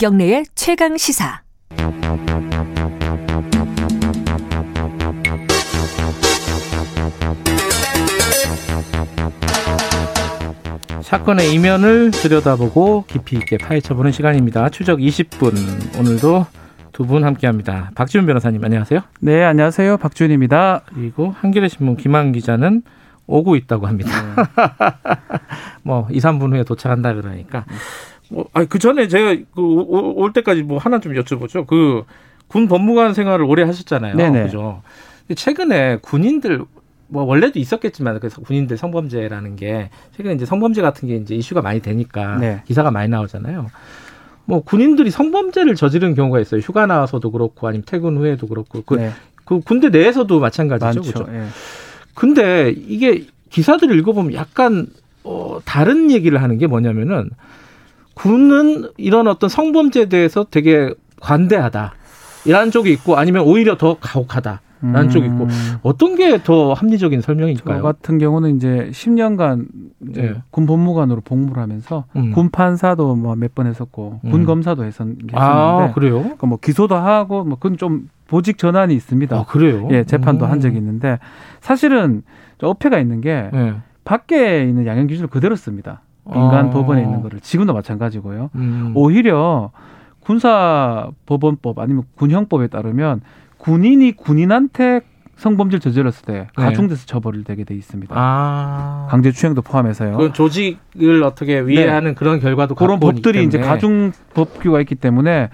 김경래의 최강 시사. 사건의 이면을 들여다보고 깊이 있게 파헤쳐보는 시간입니다. 추적 20분 오늘도 두 분 함께합니다. 박지훈 변호사님 안녕하세요. 네 안녕하세요 박지훈입니다. 그리고 한겨레 신문 김한 기자는 오고 있다고 합니다. 네. 뭐 2, 3분 후에 도착한다 그러니까. 뭐, 아니 그 전에 제가 그올 때까지 뭐 하나 좀 여쭤보죠. 그 군 법무관 생활을 오래 하셨잖아요. 네네. 그죠. 최근에 군인들 뭐 원래도 있었겠지만 그래서 군인들 성범죄라는 게 최근에 이제 성범죄 같은 게 이제 이슈가 많이 되니까 네. 기사가 많이 나오잖아요. 뭐 군인들이 성범죄를 저지른 경우가 있어요. 휴가 나와서도 그렇고 아니면 퇴근 후에도 그렇고 그, 네. 그 군대 내에서도 마찬가지죠. 그렇죠. 예. 근데 이게 기사들을 읽어보면 약간 어, 다른 얘기를 하는 게 뭐냐면은 군은 이런 어떤 성범죄에 대해서 되게 관대하다. 이런 쪽이 있고 아니면 오히려 더 가혹하다. 라는 음. 쪽이 있고 어떤 게 더 합리적인 설명일까요? 저 같은 경우는 이제 10년간 이제 네. 군 법무관으로 복무를 하면서 음. 군 판사도 뭐 몇 번 했었고 음. 군 검사도 했었는데 아, 그래요? 그러니까 뭐 기소도 하고 뭐 그건 좀 보직 전환이 있습니다. 아, 그래요? 예, 재판도 한 적이 있는데 사실은 어폐가 있는 게 네. 밖에 있는 양형 기준을 그대로 씁니다. 민간 아. 법원에 있는 거를 지금도 마찬가지고요. 음. 오히려 군사법원법 아니면 군형법에 따르면 군인이 군인한테 성범죄를 저질렀을 때 네. 가중돼서 처벌을 되게 돼 있습니다. 아. 강제추행도 포함해서요. 그 조직을 어떻게 위해하는 네. 그런 결과도 그런 법들이 이제 가중 법규가 있기 때문에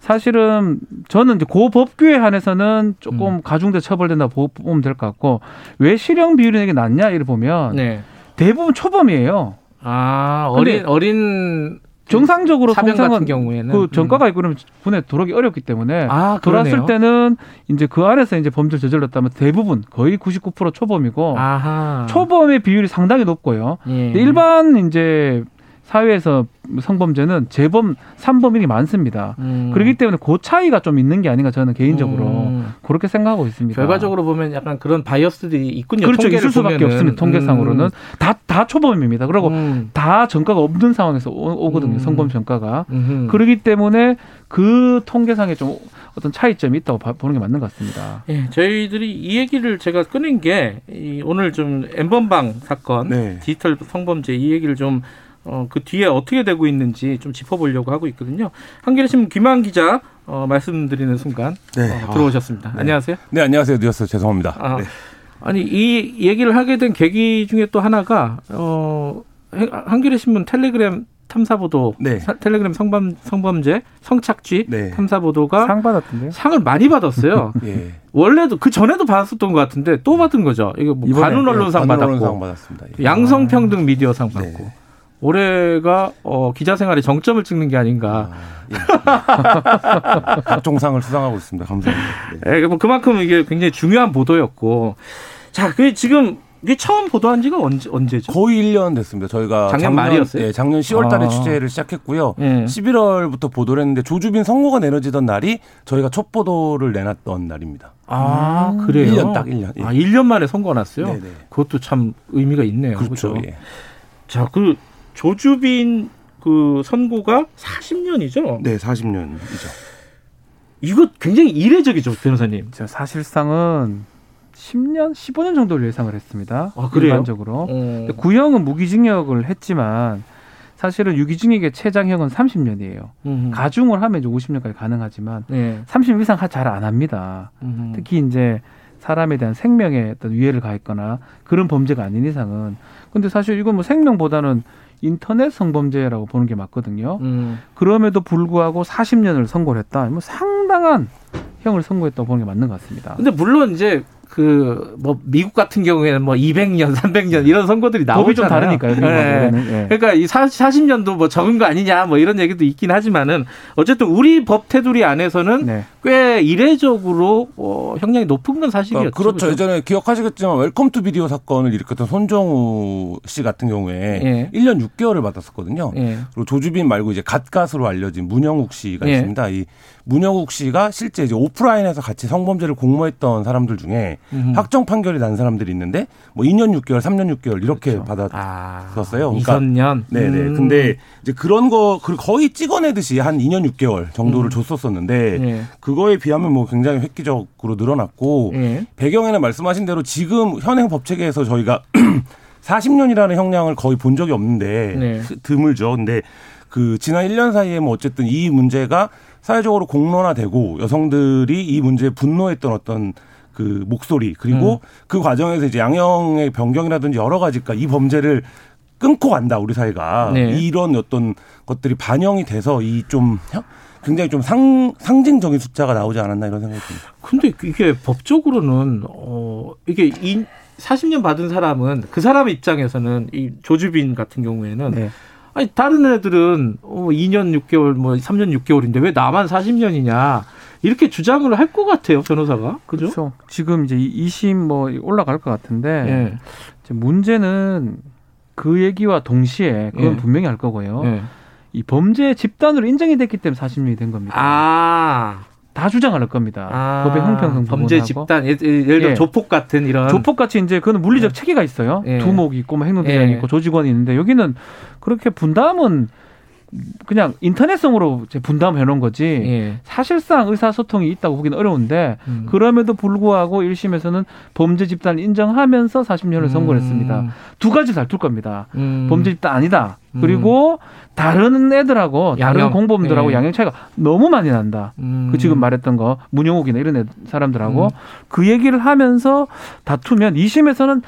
사실은 저는 이제 그 법규에 한해서는 조금 음. 가중돼 처벌된다 보면 될 것 같고 왜 실형 비율이 되게 낮냐 이를 보면 네. 대부분 초범이에요. 아 어린 어린 정상적으로 사병 같은 경우에는 그 전과가 음. 있고 그러면 군에 들어오기 어렵기 때문에 아, 들어왔을 때는 이제 그 안에서 이제 범죄를 저질렀다면 대부분 거의 99% 초범이고 아하. 초범의 비율이 상당히 높고요. 예. 일반 이제 사회에서 성범죄는 재범 삼범인이 많습니다. 음. 그렇기 때문에 그 차이가 좀 있는 게 아닌가 저는 개인적으로 음. 그렇게 생각하고 있습니다. 결과적으로 보면 약간 그런 바이어스들이 있군요. 그렇죠. 있을 수밖에 보면은. 없습니다. 통계상으로는 다다 음. 다 초범입니다. 그리고 음. 다 전과가 없는 상황에서 오, 거든요 음. 성범 전과가. 그렇기 때문에 그 통계상에 좀 어떤 차이점이 있다고 보는 게 맞는 것 같습니다. 예, 저희들이 이 얘기를 제가 꺼낸 게이 오늘 좀 엠번방 사건, 네. 디지털 성범죄 이 얘기를 좀 어, 그 뒤에 어떻게 되고 있는지 좀 짚어보려고 하고 있거든요. 한겨레 신문 김한 기자 어, 말씀드리는 순간 네. 어, 들어오셨습니다. 아, 네. 안녕하세요. 네, 안녕하세요. 늦어서 죄송합니다. 아, 네. 아니 이 얘기를 하게 된 계기 중에 또 하나가 어, 한겨레 신문 텔레그램 탐사보도 네. 텔레그램 성범 성범죄 성착취 네. 탐사보도가 상 받았던데 상을 많이 받았어요. 예. 원래도 그 전에도 받았었던 것 같은데 또 받은 거죠. 이거 뭐 관훈 언론상 네, 받았고 받았습니다. 예. 양성평등 미디어상 네. 받고. 올해가 어, 기자 생활에 정점을 찍는 게 아닌가. 아, 예. 각종 상을 수상하고 있습니다. 감사합니다. 네. 네, 뭐 그만큼 이게 굉장히 중요한 보도였고. 자, 그 지금 이게 처음 보도한 지가 언제, 언제죠? 거의 1년 됐습니다. 저희가 작년, 작년 말이었어요? 예, 작년 10월 달에 아. 취재를 시작했고요. 예. 11월부터 보도를 했는데 조주빈 선고가 내려지던 날이 저희가 첫 보도를 내놨던 날입니다. 아, 음. 그래요? 1년 딱 1년. 예. 아, 1년 만에 선고가 났어요? 네네. 그것도 참 의미가 있네요. 그렇죠. 그렇죠? 예. 자, 그 조주빈 그 선고가 40년이죠? 네, 40년이죠. 이거 굉장히 이례적이죠, 변호사님. 사실상은 10년, 15년 정도를 예상을 했습니다. 아, 그래요? 일반적으로. 어. 구형은 무기징역을 했지만 사실은 유기징역의 최장형은 30년이에요. 음흠. 가중을 하면 이제 50년까지 가능하지만 네. 30년 이상 잘 안 합니다. 음흠. 특히 이제 사람에 대한 생명에 어떤 위해를 가했거나 그런 범죄가 아닌 이상은 근데 사실 이건 뭐 생명보다는 인터넷 성범죄라고 보는 게 맞거든요. 음. 그럼에도 불구하고 40년을 선고를 했다. 뭐 상당한 형을 선고했다고 보는 게 맞는 것 같습니다. 근데 물론 이제 그 뭐 미국 같은 경우에는 뭐 200년, 300년 이런 선고들이 나오잖아요. 법이 좀 다르니까요. 네. 네. 그러니까 이 40년도 뭐 적은 거 아니냐 뭐 이런 얘기도 있긴 하지만은 어쨌든 우리 법 테두리 안에서는 네. 꽤 이례적으로 어, 형량이 높은 건 사실이었죠. 어, 그렇죠. 그렇죠. 예전에 기억하시겠지만 웰컴 투 비디오 사건을 일으켰던 손정우 씨 같은 경우에 예. 1년 6개월을 받았었거든요. 예. 그리고 조주빈 말고 이제 갓갓으로 알려진 문형욱 씨가 예. 있습니다. 이 문형욱 씨가 실제 이제 오프라인에서 같이 성범죄를 공모했던 사람들 중에 음. 확정 판결이 난 사람들이 있는데 뭐 2년 6개월, 3년 6개월 이렇게 그렇죠. 받았었어요. 아, 그러니까 2 년. 네, 네. 음. 근데 이제 그런 거 거의 찍어내듯이 한 2년 6개월 정도를 음. 줬었었는데 예. 그거에 비하면 뭐 굉장히 획기적으로 늘어났고 예. 배경에는 말씀하신 대로 지금 현행 법 체계에서 저희가 40년이라는 형량을 거의 본 적이 없는데 네. 드물죠. 근데 그 지난 1년 사이에 뭐 어쨌든 이 문제가 사회적으로 공론화되고 여성들이 이 문제에 분노했던 어떤 그 목소리 그리고 음. 그 과정에서 이제 양형의 변경이라든지 여러 가지가 이 범죄를 끊고 간다 우리 사회가 네. 이런 어떤 것들이 반영이 돼서 이 좀 굉장히 좀 상, 상징적인 숫자가 나오지 않았나 이런 생각이 듭니다. 근데 이게 법적으로는 어 이게 이 40년 받은 사람은 그 사람 입장에서는 이 조주빈 같은 경우에는 네. 아니 다른 애들은 어 2년 6개월 뭐 3년 6개월인데 왜 나만 40년이냐 이렇게 주장을 할 것 같아요 변호사가 그죠? 그렇죠. 지금 이제 2심 뭐 올라갈 것 같은데 네. 이제 문제는 그 얘기와 동시에 그건 네. 분명히 할 거고요. 네. 이 범죄 집단으로 인정이 됐기 때문에 40년이 된 겁니다. 아. 다 주장할 겁니다. 아, 법의 형평성 범죄 집단 예를, 예를 들어 예. 조폭 같은 이런 조폭 같이 이제 그는 물리적 예. 체계가 있어요. 예. 두목이 있고 뭐 행동대장이 예. 있고 조직원이 있는데 여기는 그렇게 분담은 그냥 인터넷성으로 분담해 놓은 거지 예. 사실상 의사소통이 있다고 보기는 어려운데 음. 그럼에도 불구하고 1심에서는 범죄 집단을 인정하면서 40년을 음. 선고를 했습니다. 두 가지 다툴 겁니다. 음. 범죄 집단 아니다. 음. 그리고 다른 애들하고 다른 양형. 공범들하고 예. 양형 차이가 너무 많이 난다. 음. 그 지금 말했던 거 문용옥이나 이런 애 사람들하고 음. 그 얘기를 하면서 다투면 2심에서는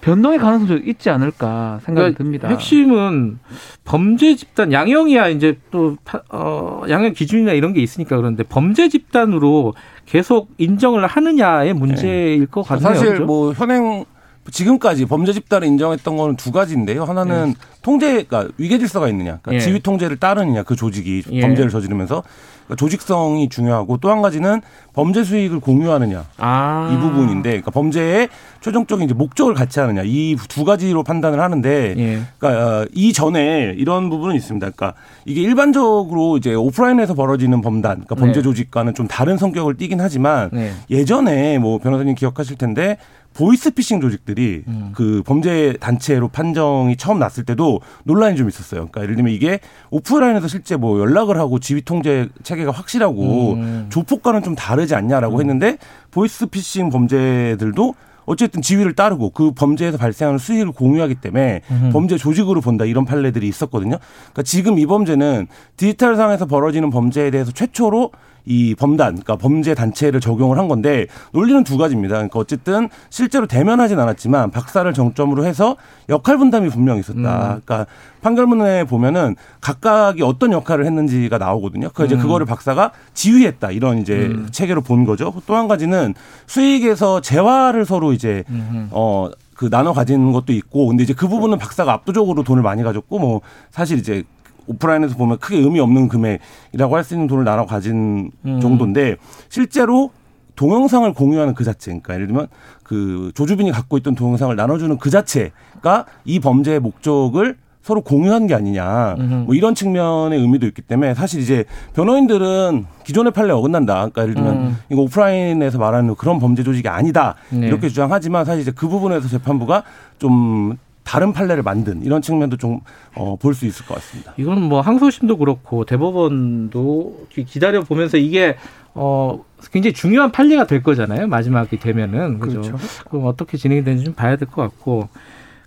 변동의 가능성도 있지 않을까 생각이 그러니까 듭니다. 핵심은 범죄 집단 양형이야 이제 또 어, 양형 기준이나 이런 게 있으니까 그런데 범죄 집단으로 계속 인정을 하느냐의 문제일 네. 것 같네요. 사실 그렇죠? 뭐 현행 지금까지 범죄 집단을 인정했던 거는 두 가지인데요. 하나는 네. 통제, 그러니까 위계 질서가 있느냐, 그러니까 예. 지휘 통제를 따르느냐 그 조직이 예. 범죄를 저지르면서 그러니까 조직성이 중요하고 또 한 가지는 범죄 수익을 공유하느냐 아. 이 부분인데, 그러니까 범죄의 최종적인 이제 목적을 같이 하느냐 이 두 가지로 판단을 하는데, 예. 그러니까 어, 이 전에 이런 부분은 있습니다. 그러니까 이게 일반적으로 이제 오프라인에서 벌어지는 범단, 그러니까 범죄 네. 조직과는 좀 다른 성격을 띠긴 하지만 네. 예전에 뭐 변호사님 기억하실 텐데 보이스피싱 조직들이 음. 그 범죄 단체로 판정이 처음 났을 때도 논란이 좀 있었어요. 그러니까 예를 들면 이게 오프라인에서 실제 뭐 연락을 하고 지휘 통제 체계가 확실하고 음. 조폭과는 좀 다르지 않냐라고 음. 했는데 보이스피싱 범죄들도 어쨌든 지위를 따르고 그 범죄에서 발생하는 수익을 공유하기 때문에 음 범죄 조직으로 본다 이런 판례들이 있었거든요. 그러니까 지금 이 범죄는 디지털상에서 벌어지는 범죄에 대해서 최초로 이 범단, 그러니까 범죄 단체를 적용을 한 건데 논리는 두 가지입니다. 그러니까 어쨌든 실제로 대면하진 않았지만 박사를 정점으로 해서 역할 분담이 분명히 있었다. 음. 그러니까 판결문에 보면은 각각이 어떤 역할을 했는지가 나오거든요. 그 이제 음. 그거를 박사가 지휘했다 이런 이제 음. 체계로 본 거죠. 또 한 가지는 수익에서 재화를 서로 이제 어. 그 나눠 가진 것도 있고 근데 이제 그 부분은 박사가 압도적으로 돈을 많이 가졌고 뭐 사실 이제 오프라인에서 보면 크게 의미 없는 금액이라고 할 수 있는 돈을 나눠 가진 음. 정도인데 실제로 동영상을 공유하는 그 자체, 그러니까 예를 들면 그 조주빈이 갖고 있던 동영상을 나눠주는 그 자체가 이 범죄의 목적을 서로 공유한 게 아니냐. 뭐 이런 측면의 의미도 있기 때문에 사실 이제 변호인들은 기존의 판례 어긋난다. 그러니까 예를 들면 음. 이거 오프라인에서 말하는 그런 범죄 조직이 아니다. 네. 이렇게 주장하지만 사실 이제 그 부분에서 재판부가 좀 다른 판례를 만든 이런 측면도 좀 어, 볼수 있을 것 같습니다. 이건 뭐 항소심도 그렇고 대법원도 기다려 보면서 이게 어 굉장히 중요한 판례가 될 거잖아요. 마지막이 되면은 그죠. 그렇죠. 그럼 어떻게 진행이 되는지 좀 봐야 될 것 같고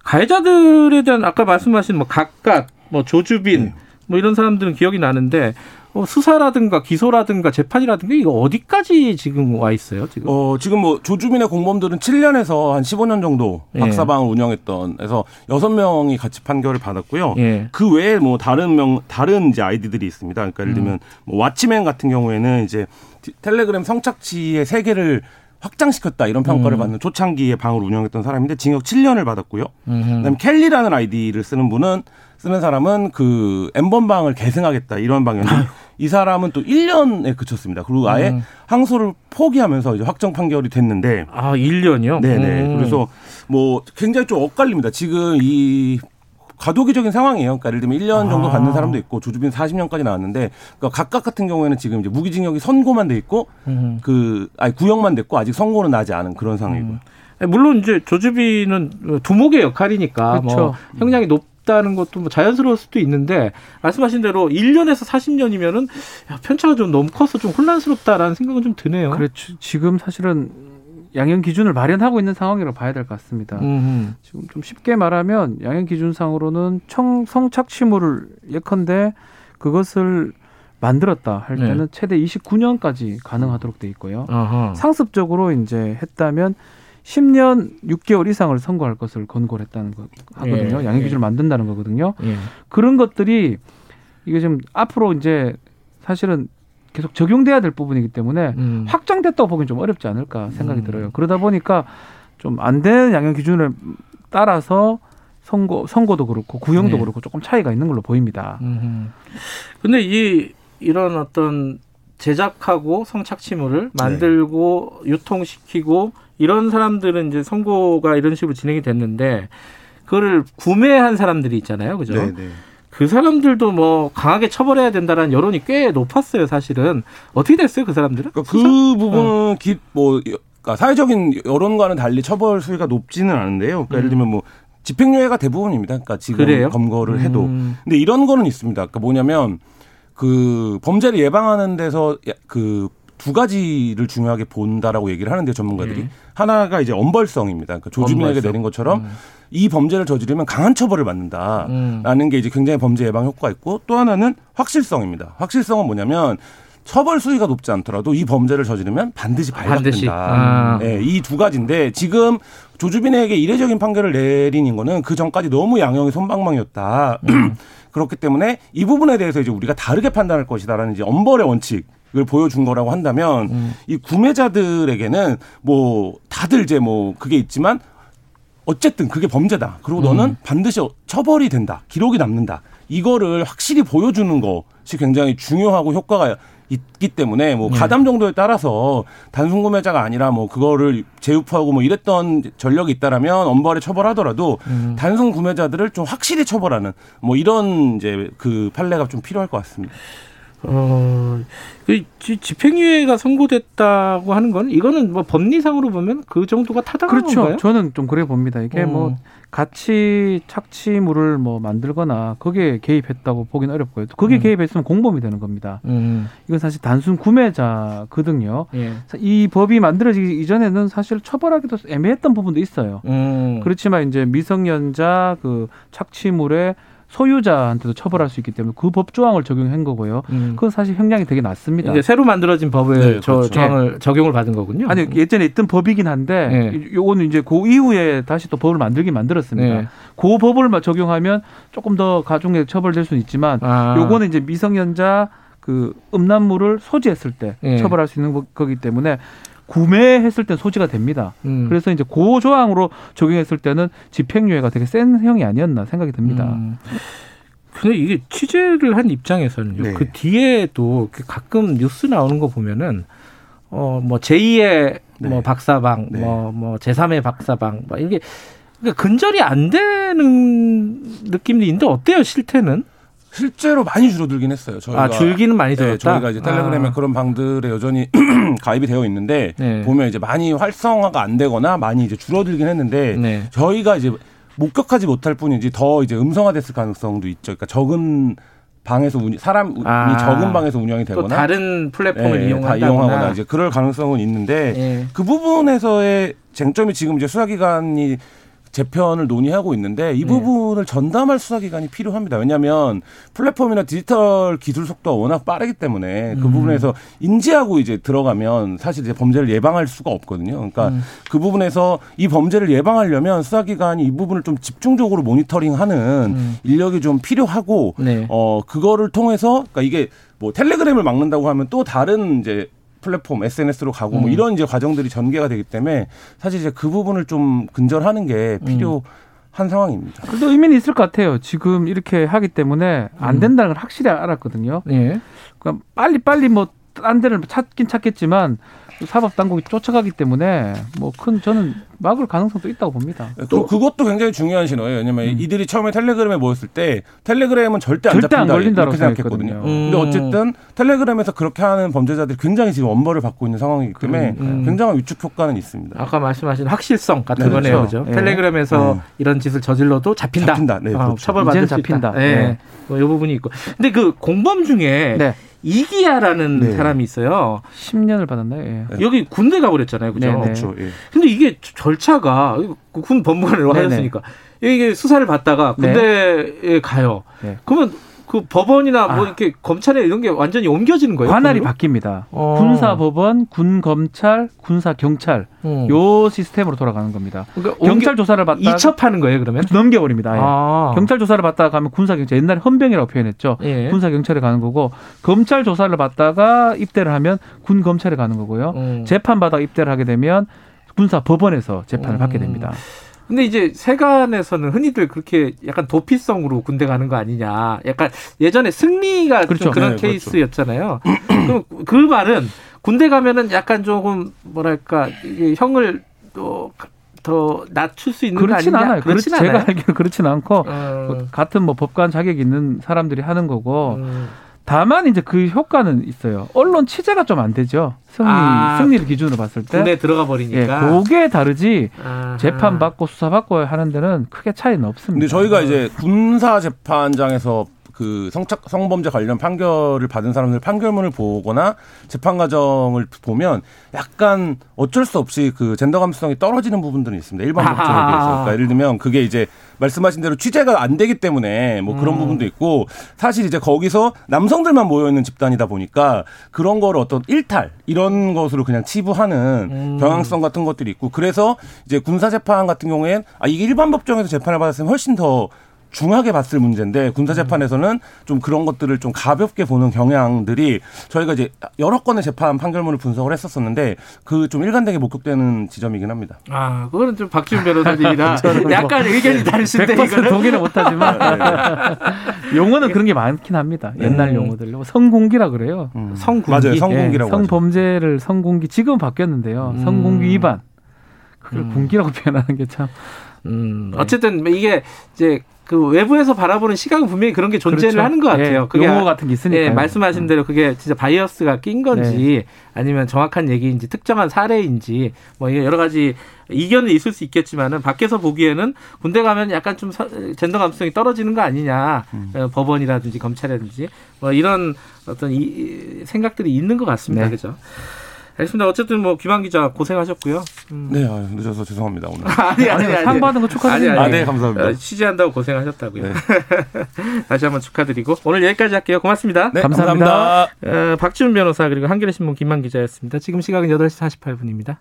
가해자들에 대한 아까 말씀하신 뭐 각각 뭐 조주빈 네. 뭐 이런 사람들은 기억이 나는데 어, 수사라든가 기소라든가 재판이라든가 이거 어디까지 지금 와 있어요? 지금? 어, 지금 뭐 조주민의 공범들은 7년에서 한 15년 정도 예. 박사방을 운영했던 해서 6명이 같이 판결을 받았고요. 예. 그 외에 뭐 다른 명 다른 이제 아이디들이 있습니다. 그러니까 예를 들면 음. 뭐 왓치맨 같은 경우에는 이제 텔레그램 성착취의 세계를 확장시켰다 이런 평가를 음. 받는 초창기에 방을 운영했던 사람인데 징역 7년을 받았고요. 음흠. 그다음에 켈리라는 아이디를 쓰는 분은 쓰는 사람은 그 엠번방을 계승하겠다 이런 방향이 이 사람은 또 1년에 그쳤습니다. 그리고 아예 음. 항소를 포기하면서 이제 확정 판결이 됐는데 아 1년이요? 네 네. 음. 그래서 뭐 굉장히 좀 엇갈립니다. 지금 이 과도기적인 상황이에요. 그러니까 예를 들면 1년 정도 아. 받는 사람도 있고 조주빈 40년까지 나왔는데 그러니까 각각 같은 경우에는 지금 이제 무기징역이 선고만 돼 있고 음. 그 아니 구형만 됐고 아직 선고는 나지 않은 그런 상황이고요. 음. 물론 이제 조주빈은 두목의 역할이니까 뭐 그렇죠. 뭐 형량이 높 다는 것도 뭐 자연스러울 수도 있는데 말씀하신 대로 1년에서 40년이면은 야, 편차가 좀 너무 커서 좀 혼란스럽다라는 생각은 좀 드네요. 그렇죠. 지금 사실은 양형 기준을 마련하고 있는 상황이라고 봐야 될 것 같습니다. 음흠. 지금 좀 쉽게 말하면 양형 기준상으로는 청, 성착취물을 예컨대 그것을 만들었다 할 네. 때는 네. 최대 29년까지 가능하도록 돼 있고요. 아하. 상습적으로 이제 했다면 10년 6개월 이상을 선고할 것을 권고를 했다는 거 하거든요. 예. 양형 기준을 예. 만든다는 거거든요. 예. 그런 것들이 이게 지금 앞으로 이제 사실은 계속 적용돼야 될 부분이기 때문에 음. 확정됐다고 보기엔 좀 어렵지 않을까 생각이 음. 들어요. 그러다 보니까 좀 안 되는 양형 기준을 따라서 선고 선고도 그렇고 구형도 네. 그렇고 조금 차이가 있는 걸로 보입니다. 음. 근데 이 이런 어떤 제작하고 성착취물을 네. 만들고 네. 유통시키고 이런 사람들은 이제 선고가 이런 식으로 진행이 됐는데 그거를 구매한 사람들이 있잖아요. 그죠? 네, 네. 그 사람들도 뭐 강하게 처벌해야 된다라는 여론이 꽤 높았어요, 사실은. 어떻게 됐어요, 그 사람들은? 그러니까 그 부분은 어. 기, 뭐, 그러니까 사회적인 여론과는 달리 처벌 수위가 높지는 않은데요. 그러니까 음. 예를 들면 뭐 집행유예가 대부분입니다. 그러니까 지금 그래요? 검거를 해도. 음. 근데 이런 거는 있습니다. 그러니까 뭐냐면 그 범죄를 예방하는 데서 그 두 가지를 중요하게 본다라고 얘기를 하는데 전문가들이 음. 하나가 이제 엄벌성입니다. 그러니까 조준위에게 내린 것처럼 음. 이 범죄를 저지르면 강한 처벌을 받는다라는 음. 게 이제 굉장히 범죄 예방 효과가 있고 또 하나는 확실성입니다. 확실성은 뭐냐면 처벌 수위가 높지 않더라도 이 범죄를 저지르면 반드시 발각된다. 아. 네, 이두 가지인데 지금 조주빈에게 이례적인 판결을 내린 거는 그 전까지 너무 양형이 손방망이었다. 음. 그렇기 때문에 이 부분에 대해서 이제 우리가 다르게 판단할 것이다라는 이제 엄벌의 원칙. 을 보여준 거라고 한다면 음. 이 구매자들에게는 뭐 다들 이제 뭐 그게 있지만 어쨌든 그게 범죄다. 그리고 너는 음. 반드시 처벌이 된다. 기록이 남는다. 이거를 확실히 보여주는 것이 굉장히 중요하고 효과가 있기 때문에 뭐 네. 가담 정도에 따라서 단순 구매자가 아니라 뭐 그거를 재유포하고 뭐 이랬던 전력이 있다라면 엄벌에 처벌하더라도 음. 단순 구매자들을 좀 확실히 처벌하는 뭐 이런 이제 그 판례가 좀 필요할 것 같습니다. 어, 그 집행유예가 선고됐다고 하는 건 이거는 뭐 법리상으로 보면 그 정도가 타당한 그렇죠. 건가요? 저는 좀 그래 봅니다. 이게 뭐 어. 뭐 같이 착취물을 뭐 만들거나 거기에 개입했다고 보기는 어렵고요. 거기에 음. 개입했으면 공범이 되는 겁니다. 음. 이건 사실 단순 구매자거든요. 예. 이 법이 만들어지기 이전에는 사실 처벌하기도 애매했던 부분도 있어요. 음. 그렇지만 이제 미성년자 그 착취물에 소유자한테도 처벌할 수 있기 때문에 그 법 조항을 적용한 거고요. 음. 그건 사실 형량이 되게 낮습니다. 이제 새로 만들어진 법을 네, 저 그렇죠. 조항을 네. 적용을 받은 거군요. 아니 예전에 있던 법이긴 한데 네. 요거는 이제 그 이후에 다시 또 법을 만들긴 만들었습니다. 네. 그 법을 적용하면 조금 더 가중에 처벌될 수는 있지만 아. 요거는 이제 미성년자 그 음란물을 소지했을 때 네. 처벌할 수 있는 거기 때문에 구매했을 때 소지가 됩니다. 음. 그래서 이제 고 조항으로 적용했을 때는 집행유예가 되게 센 형이 아니었나 생각이 듭니다. 음. 근데 이게 취재를 한 입장에서는요. 네. 그 뒤에도 가끔 뉴스 나오는 거 보면은 어뭐 제2의 네. 뭐 박사방, 네. 뭐뭐 제3의 박사방, 뭐 이게 그러니까 근절이 안 되는 느낌도 있는데 어때요 실태는? 실제로 많이 줄어들긴 했어요. 저희가 아, 줄기는 많이 줄었다. 네, 저희가 이제 텔레그램에 아. 그런 방들에 여전히 가입이 되어 있는데 네. 보면 이제 많이 활성화가 안 되거나 많이 이제 줄어들긴 했는데 네. 저희가 이제 목격하지 못할 뿐이지 더 이제 음성화됐을 가능성도 있죠. 그러니까 적은 방에서 운, 사람이 아, 적은 방에서 운영이 되거나 다른 플랫폼을 네, 이용하거나 이제 그럴 가능성은 있는데 네. 그 부분에서의 쟁점이 지금 이제 수사기관이 재편을 논의하고 있는데 이 네. 부분을 전담할 수사기관이 필요합니다. 왜냐하면 플랫폼이나 디지털 기술 속도가 워낙 빠르기 때문에 그 음. 부분에서 인지하고 이제 들어가면 사실 이제 범죄를 예방할 수가 없거든요. 그러니까 음. 그 부분에서 이 범죄를 예방하려면 수사기관이 이 부분을 좀 집중적으로 모니터링하는 음. 인력이 좀 필요하고 네. 어 그거를 통해서 그러니까 이게 뭐 텔레그램을 막는다고 하면 또 다른 이제 플랫폼 SNS로 가고 뭐 음. 뭐 이런 이제 과정들이 전개가 되기 때문에 사실 이제 그 부분을 좀 근절하는 게 필요. 음. 한 상황입니다. 그래도 의미는 있을 것 같아요. 지금 이렇게 하기 때문에 안 음. 된다는 걸 확실히 알았거든요. 예. 그러니까 빨리 빨리 뭐 딴 데를 찾긴 찾겠지만 사법 당국이 쫓아가기 때문에 뭐 큰 저는 막을 가능성도 있다고 봅니다. 또 그것도 굉장히 중요한 신호예요. 왜냐면 음. 이들이 처음에 텔레그램에 모였을 때 텔레그램은 절대 안 절대 잡힌다 안 이렇게 생각했거든요. 음. 근데 어쨌든 텔레그램에서 그렇게 하는 범죄자들이 굉장히 지금 엄벌을 받고 있는 상황이기 때문에 음. 굉장한 위축 효과는 있습니다. 아까 말씀하신 확실성 같은 네, 거네요, 그렇죠? 네. 텔레그램에서 네. 이런 짓을 저질러도 잡힌다. 잡힌다. 네, 어, 그렇죠. 처벌받을 수 잡힌다. 네. 네. 뭐 이 부분이 있고. 근데 그 공범 중에 네. 이기야라는 네. 사람이 있어요. 10년을 받았나요? 예. 여기 군대 가버렸잖아요, 그죠? 그렇죠. 예. 근데 이게 절차가 군 법무관을 하셨으니까 이게 수사를 받다가 네. 군대에 네. 가요. 네. 그러면 그 법원이나 뭐 아. 이렇게 검찰에 이런 게 완전히 옮겨지는 거예요? 관할이 그걸로? 바뀝니다. 어. 군사 법원, 군 검찰, 군사 경찰 음. 요 시스템으로 돌아가는 겁니다. 그러니까 경찰 조사를 받다 이첩하는 거예요, 그러면? 넘겨버립니다. 아. 경찰 조사를 받다가 가면 군사 경찰 옛날에 헌병이라고 표현했죠. 예. 군사 경찰에 가는 거고 검찰 조사를 받다가 입대를 하면 군 검찰에 가는 거고요. 음. 재판 받아 입대를 하게 되면 군사 법원에서 재판을 음. 받게 됩니다. 근데 이제 세간에서는 흔히들 그렇게 약간 도피성으로 군대 가는 거 아니냐. 약간 예전에 승리가 그렇죠. 그런 네, 그렇죠. 케이스였잖아요. 그럼 그 말은 군대 가면은 약간 조금 뭐랄까 이게 형을 또 더 낮출 수 있는 그렇진? 않아요. 그렇지 않아요. 제가 알기로 그렇진 않고 어. 같은 뭐 법관 자격이 있는 사람들이 하는 거고 음. 다만 이제 그 효과는 있어요. 언론 취재가 좀 안 되죠. 승리 아, 승리를 기준으로 봤을 때 군에 들어가 버리니까 예, 그게 다르지 아하. 재판 받고 수사 받고 하는 데는 크게 차이는 없습니다. 근데 저희가 이제 군사 재판장에서 그 성착 성범죄 관련 판결을 받은 사람들 판결문을 보거나 재판 과정을 보면 약간 어쩔 수 없이 그 젠더 감수성이 떨어지는 부분들이 있습니다. 일반 법정에 비해서. 그러니까 예를 들면 그게 이제 말씀하신 대로 취재가 안 되기 때문에 뭐 그런 음. 부분도 있고 사실 이제 거기서 남성들만 모여 있는 집단이다 보니까 그런 거를 어떤 일탈 이런 것으로 그냥 치부하는 음. 경향성 같은 것들이 있고 그래서 이제 군사 재판 같은 경우엔 아 이게 일반 법정에서 재판을 받았으면 훨씬 더 중하게 봤을 문제인데 군사 재판에서는 좀 그런 것들을 좀 가볍게 보는 경향들이 저희가 이제 여러 건의 재판 판결문을 분석을 했었었는데 그 좀 일관되게 목격되는 지점이긴 합니다. 아, 그거는 좀 박지훈 변호사님이랑 뭐 약간 뭐 의견이 다르신데 이거는 동의는 못하지만 네, 네. 용어는 그런 게 많긴 합니다. 옛날 음. 용어들 성공기라 그래요. 음. 성공기 맞아요, 성공기라고 예, 성범죄를 성공기 지금 바뀌었는데요. 음. 성공기 위반 그걸 음. 공기라고 표현하는 게 참. 음, 어쨌든 이게 이제 그 외부에서 바라보는 시각은 분명히 그런 게 존재를 그렇죠. 하는 것 같아요. 예, 그게 용어 같은 게 있으니까. 예, 말씀하신 대로 그게 진짜 바이어스가 낀 건지 네. 아니면 정확한 얘기인지 특정한 사례인지 뭐 여러 가지 이견은 있을 수 있겠지만은 밖에서 보기에는 군대 가면 약간 좀 젠더 감수성이 떨어지는 거 아니냐 음. 어, 법원이라든지 검찰이라든지 뭐 이런 어떤 이 생각들이 있는 것 같습니다. 네. 그죠? 알겠습니다. 어쨌든 뭐 김한 기자 고생하셨고요. 음. 네, 아, 늦어서 죄송합니다 오늘. 아니 아니 아니. 상 받은 거 축하드립니다. 아, 네, 감사합니다. 어, 취재한다고 고생하셨다고요. 네. 다시 한번 축하드리고 오늘 여기까지 할게요. 고맙습니다. 네, 감사합니다. 감사합니다. 어, 박지훈 변호사 그리고 한겨레 신문 김만 기자였습니다. 지금 시각은 8시 48분입니다.